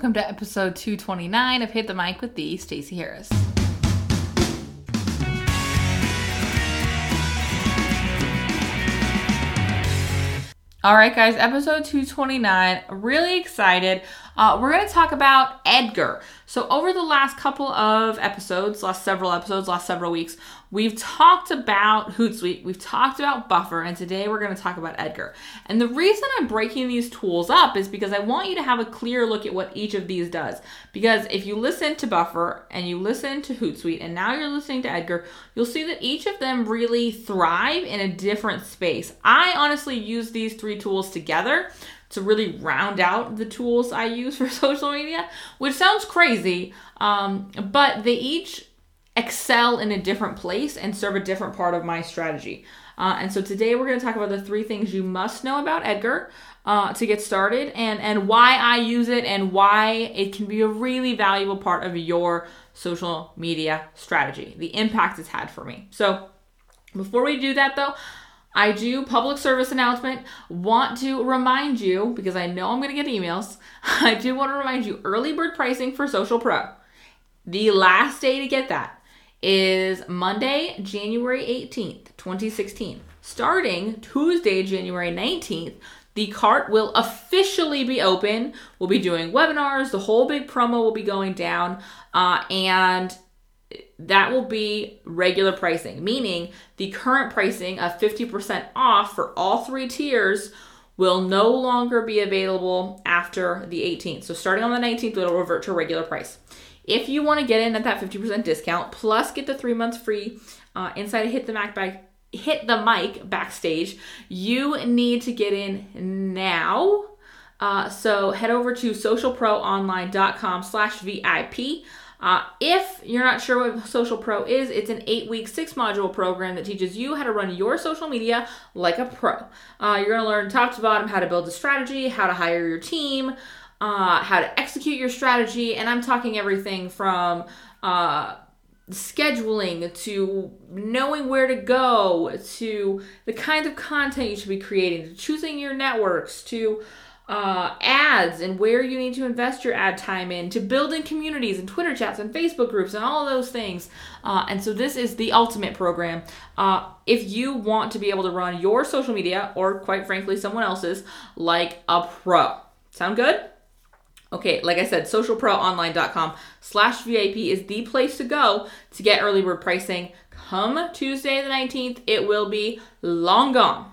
welcome to episode 229 of Hit the Mic with the Stacey Harris. All right, guys, episode 229. Really excited. Uh, we're going to talk about Edgar. So, over the last couple of episodes, last several episodes, last several weeks, we've talked about Hootsuite, we've talked about Buffer, and today we're going to talk about Edgar. And the reason I'm breaking these tools up is because I want you to have a clear look at what each of these does. Because if you listen to Buffer and you listen to Hootsuite, and now you're listening to Edgar, you'll see that each of them really thrive in a different space. I honestly use these three tools together to really round out the tools I use for social media, which sounds crazy, um, but they each excel in a different place and serve a different part of my strategy. Uh, and so today we're going to talk about the three things you must know about Edgar uh, to get started and, and why I use it and why it can be a really valuable part of your social media strategy, the impact it's had for me. So before we do that though, I do public service announcement. Want to remind you, because I know I'm going to get emails, I do want to remind you early bird pricing for Social Pro. The last day to get that is Monday, January 18th, 2016. Starting Tuesday, January 19th, the cart will officially be open. We'll be doing webinars, the whole big promo will be going down, uh, and that will be regular pricing, meaning the current pricing of 50% off for all three tiers will no longer be available after the 18th. So starting on the 19th, it'll revert to regular price. If you want to get in at that 50% discount, plus get the three months free uh, inside Hit the Mac back, Hit the Mic backstage, you need to get in now. Uh, so head over to socialproonline.com slash VIP. Uh, if you're not sure what Social Pro is, it's an eight week, six module program that teaches you how to run your social media like a pro. Uh, you're going to learn top to bottom how to build a strategy, how to hire your team, uh, how to execute your strategy. And I'm talking everything from uh, scheduling to knowing where to go to the kind of content you should be creating to choosing your networks to uh, ads and where you need to invest your ad time in, to building communities and Twitter chats and Facebook groups and all of those things. Uh, and so this is the ultimate program. Uh, if you want to be able to run your social media, or quite frankly, someone else's, like a pro. Sound good? Okay, like I said, socialproonline.com slash VIP is the place to go to get early bird pricing. Come Tuesday the 19th, it will be long gone.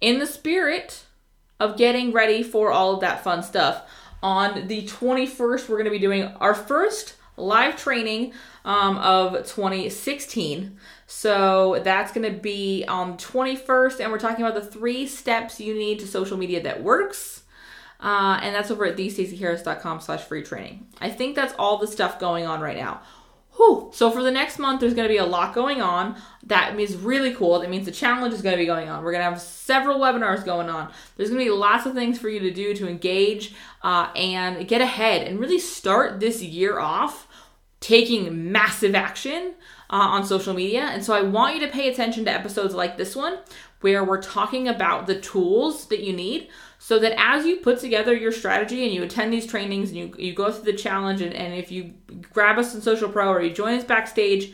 In the spirit of getting ready for all of that fun stuff. On the 21st, we're going to be doing our first live training um, of 2016. So that's going to be on 21st, and we're talking about the three steps you need to social media that works. Uh, and that's over at thestaceyharris.com slash free training. I think that's all the stuff going on right now. Whew. So for the next month, there's going to be a lot going on. That is really cool. That means the challenge is going to be going on. We're going to have several webinars going on. There's going to be lots of things for you to do to engage uh, and get ahead and really start this year off taking massive action uh, on social media. And so I want you to pay attention to episodes like this one, where we're talking about the tools that you need so that as you put together your strategy and you attend these trainings and you, you go through the challenge and, and if you grab us in social pro or you join us backstage.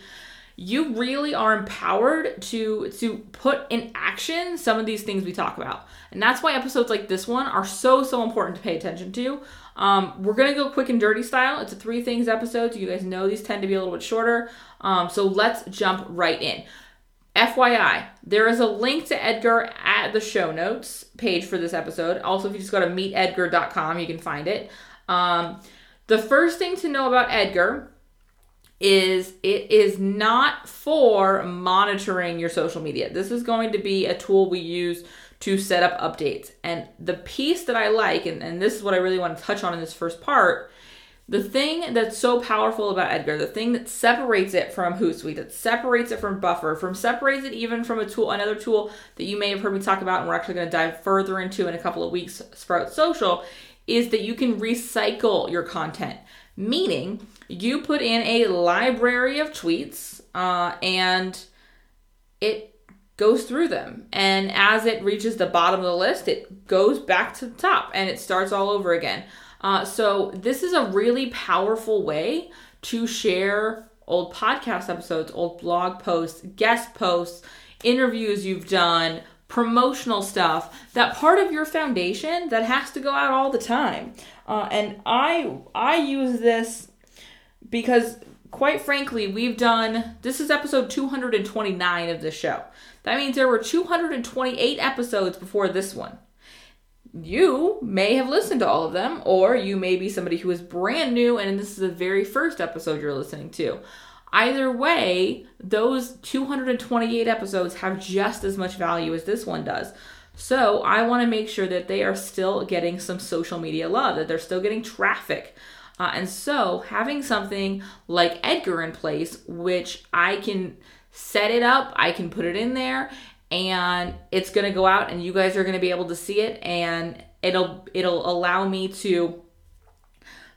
You really are empowered to to put in action some of these things we talk about. And that's why episodes like this one are so so important to pay attention to. Um, we're gonna go quick and dirty style. It's a three things episode so you guys know these tend to be a little bit shorter. Um, so let's jump right in. FYI, there is a link to Edgar at the show notes page for this episode. Also, if you just go to meetedgar.com, you can find it. Um, the first thing to know about Edgar is it is not for monitoring your social media. This is going to be a tool we use to set up updates. And the piece that I like, and, and this is what I really want to touch on in this first part, the thing that's so powerful about Edgar, the thing that separates it from Hootsuite, that separates it from Buffer, from separates it even from a tool, another tool that you may have heard me talk about, and we're actually going to dive further into in a couple of weeks, Sprout Social, is that you can recycle your content. Meaning, you put in a library of tweets, uh, and it goes through them. And as it reaches the bottom of the list, it goes back to the top and it starts all over again. Uh, so this is a really powerful way to share old podcast episodes, old blog posts, guest posts, interviews you've done, promotional stuff, that part of your foundation that has to go out all the time. Uh, and I I use this because quite frankly, we've done this is episode 229 of the show. That means there were 228 episodes before this one. You may have listened to all of them, or you may be somebody who is brand new and this is the very first episode you're listening to. Either way, those 228 episodes have just as much value as this one does. So I want to make sure that they are still getting some social media love, that they're still getting traffic. Uh, and so having something like Edgar in place, which I can set it up, I can put it in there, and it's gonna go out, and you guys are gonna be able to see it, and it'll it'll allow me to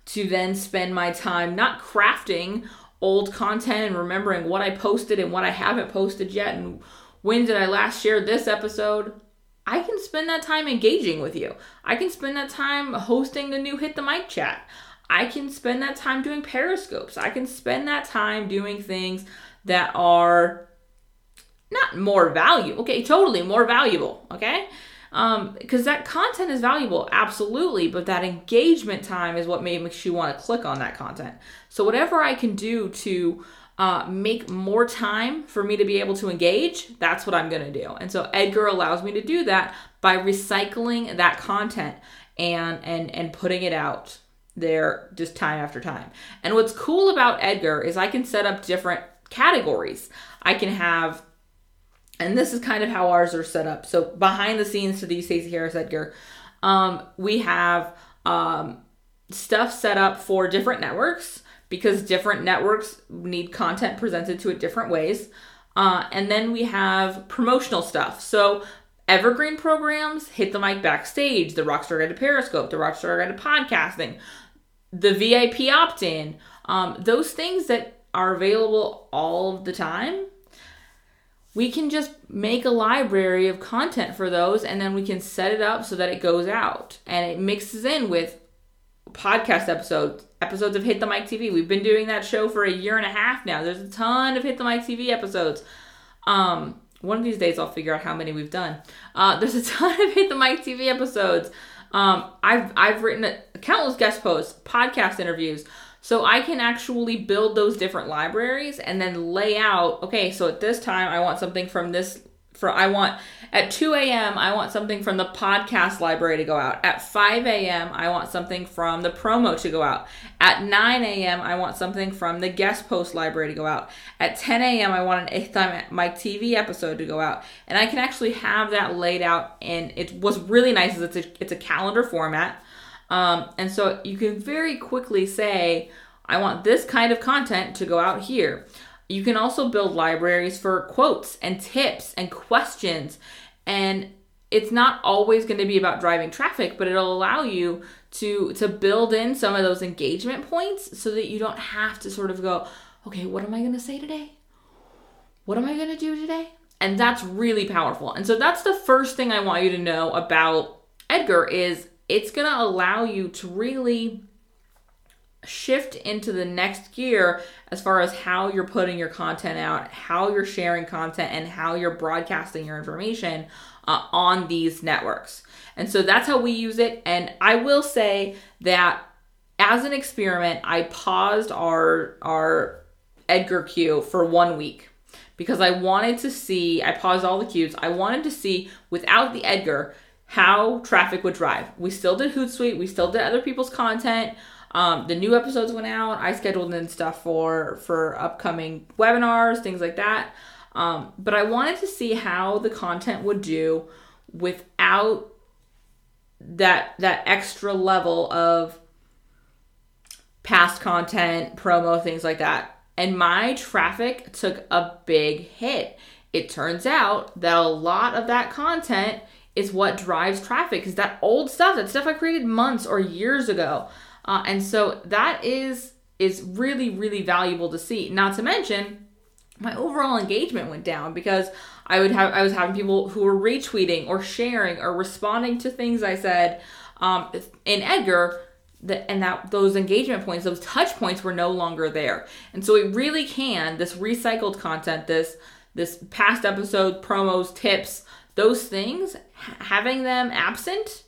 to then spend my time not crafting old content and remembering what I posted and what I haven't posted yet and when did I last share this episode. I can spend that time engaging with you. I can spend that time hosting the new Hit the Mic chat. I can spend that time doing periscopes. I can spend that time doing things that are not more valuable. Okay, totally more valuable. Okay. Um, because that content is valuable, absolutely, but that engagement time is what makes you want to click on that content. So, whatever I can do to uh, make more time for me to be able to engage, that's what I'm going to do. And so, Edgar allows me to do that by recycling that content and and and putting it out there just time after time. And what's cool about Edgar is I can set up different categories. I can have, and this is kind of how ours are set up. So behind the scenes to these Stacey Harris Edgar, um, we have um, stuff set up for different networks because different networks need content presented to it different ways. Uh, and then we have promotional stuff. So evergreen programs, hit the mic backstage, the Rockstar Guide to Periscope, the Rockstar Guide to Podcasting, the VIP opt in, um, those things that are available all the time, we can just make a library of content for those and then we can set it up so that it goes out and it mixes in with podcast episodes, episodes of Hit the Mic TV. We've been doing that show for a year and a half now. There's a ton of Hit the Mic TV episodes. Um, one of these days I'll figure out how many we've done. Uh, there's a ton of Hit the Mic TV episodes. Um, I've I've written countless guest posts, podcast interviews, so I can actually build those different libraries and then lay out. Okay, so at this time I want something from this. For I want at 2 a.m., I want something from the podcast library to go out. At 5 a.m., I want something from the promo to go out. At 9 a.m., I want something from the guest post library to go out. At 10 a.m., I want a Hit the Mic TV episode to go out. And I can actually have that laid out. And it was really nice is it's a, it's a calendar format. Um, and so you can very quickly say, I want this kind of content to go out here. You can also build libraries for quotes and tips and questions. And it's not always going to be about driving traffic but it'll allow you to to build in some of those engagement points so that you don't have to sort of go okay what am i going to say today? What am i going to do today? And that's really powerful. And so that's the first thing i want you to know about edgar is it's going to allow you to really shift into the next gear as far as how you're putting your content out, how you're sharing content, and how you're broadcasting your information uh, on these networks. And so that's how we use it. And I will say that as an experiment, I paused our our Edgar queue for one week because I wanted to see. I paused all the queues. I wanted to see without the Edgar how traffic would drive. We still did Hootsuite. We still did other people's content. Um, the new episodes went out. I scheduled in stuff for for upcoming webinars, things like that. Um, but I wanted to see how the content would do without that that extra level of past content, promo, things like that. And my traffic took a big hit. It turns out that a lot of that content is what drives traffic because that old stuff, that stuff I created months or years ago. Uh, and so that is is really really valuable to see. Not to mention my overall engagement went down because I would have I was having people who were retweeting or sharing or responding to things I said um, in Edgar the, and that those engagement points, those touch points were no longer there. And so it really can, this recycled content, this this past episode, promos, tips, those things, having them absent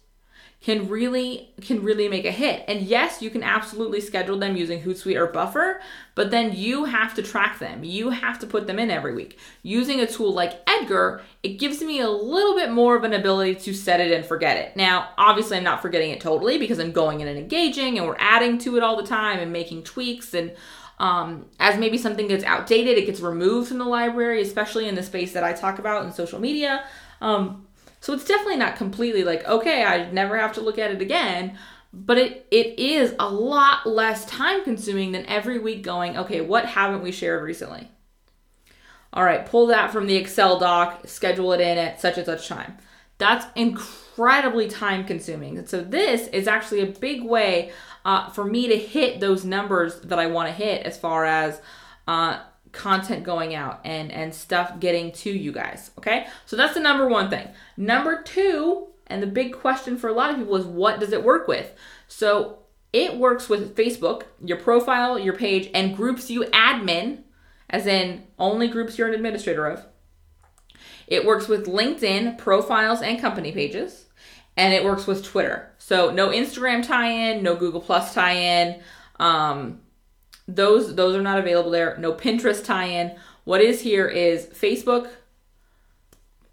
can really can really make a hit. And yes, you can absolutely schedule them using Hootsuite or Buffer, but then you have to track them. You have to put them in every week. Using a tool like Edgar, it gives me a little bit more of an ability to set it and forget it. Now, obviously I'm not forgetting it totally because I'm going in and engaging and we're adding to it all the time and making tweaks and um, as maybe something gets outdated, it gets removed from the library, especially in the space that I talk about in social media. Um, so it's definitely not completely like, okay, I never have to look at it again. But it, it is a lot less time consuming than every week going, okay, what haven't we shared recently? All right, pull that from the Excel doc, schedule it in at such and such time. That's incredibly time consuming. And so this is actually a big way uh, for me to hit those numbers that I want to hit as far as uh, content going out and and stuff getting to you guys okay? So that's the number one thing. Number two and the big question for a lot of people is what does it work with? So it works with facebook your profile your page and groups you admin as in only groups you're an administrator of. It works with linkedin profiles and company pages and it works with twitter. So no instagram tie-in no google plus tie-in um, those those are not available there. No Pinterest tie-in. What is here is Facebook,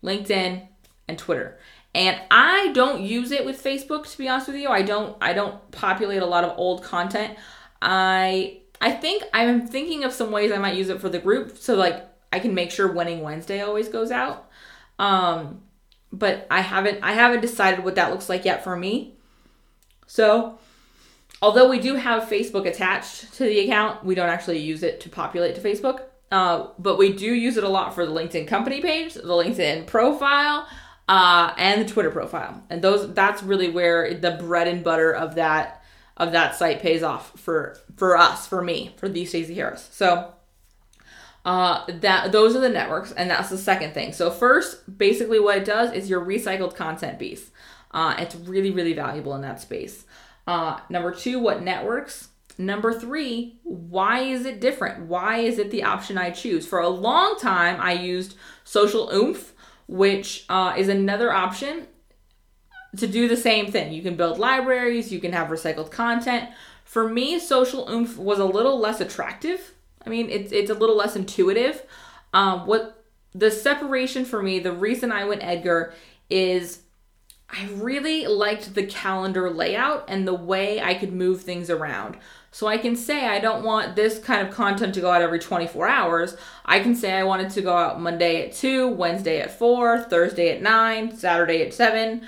LinkedIn, and Twitter. And I don't use it with Facebook to be honest with you. I don't I don't populate a lot of old content. I I think I'm thinking of some ways I might use it for the group so like I can make sure winning Wednesday always goes out. Um but I haven't I haven't decided what that looks like yet for me. So although we do have Facebook attached to the account, we don't actually use it to populate to Facebook. Uh, but we do use it a lot for the LinkedIn company page, the LinkedIn profile, uh, and the Twitter profile. And those that's really where the bread and butter of that of that site pays off for for us, for me, for the Stacey Harris. So uh, that those are the networks, and that's the second thing. So first, basically, what it does is your recycled content piece. Uh, it's really really valuable in that space. Uh, number two, what networks? Number three, why is it different? Why is it the option I choose? For a long time, I used Social Oomph, which uh, is another option to do the same thing. You can build libraries, you can have recycled content. For me, Social Oomph was a little less attractive. I mean, it's it's a little less intuitive. Um, what the separation for me, the reason I went Edgar is I really liked the calendar layout and the way I could move things around. So I can say I don't want this kind of content to go out every 24 hours. I can say I want it to go out Monday at 2, Wednesday at 4, Thursday at 9, Saturday at 7,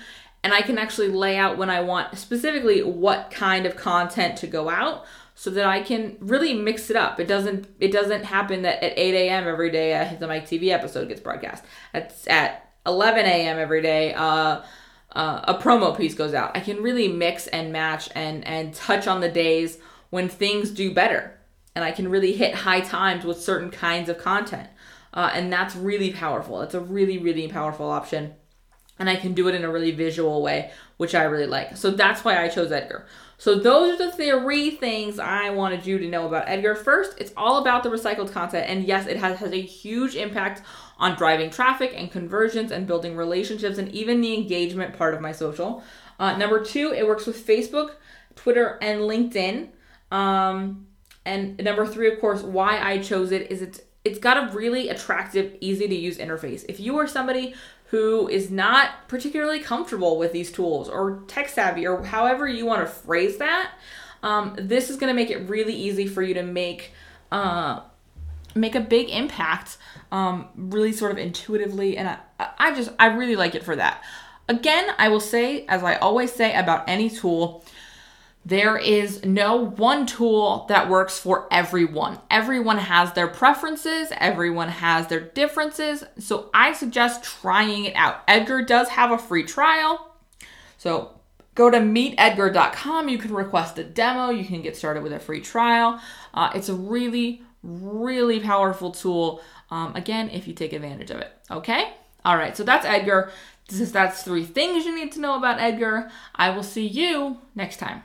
and I can actually lay out when I want specifically what kind of content to go out so that I can really mix it up. It doesn't it doesn't happen that at 8 a.m. every day a Hit the Mic TV episode gets broadcast. It's at 11 a.m. every day. Uh, uh, a promo piece goes out. I can really mix and match and and touch on the days when things do better, and I can really hit high times with certain kinds of content, uh, and that's really powerful. It's a really really powerful option, and I can do it in a really visual way, which I really like. So that's why I chose Edgar. So those are the three things I wanted you to know about Edgar. First, it's all about the recycled content, and yes, it has, has a huge impact on driving traffic and conversions and building relationships and even the engagement part of my social. Uh, number two, it works with Facebook, Twitter, and LinkedIn. Um, and number three, of course, why I chose it is it's it's got a really attractive, easy to use interface. If you are somebody who is not particularly comfortable with these tools or tech savvy or however you want to phrase that, um, this is going to make it really easy for you to make uh, make a big impact um, really sort of intuitively and I, I just i really like it for that again i will say as i always say about any tool there is no one tool that works for everyone. Everyone has their preferences, everyone has their differences. So I suggest trying it out. Edgar does have a free trial. So go to meetedgar.com. You can request a demo, you can get started with a free trial. Uh, it's a really, really powerful tool. Um, again, if you take advantage of it. Okay? All right, so that's Edgar. This is, that's three things you need to know about Edgar. I will see you next time.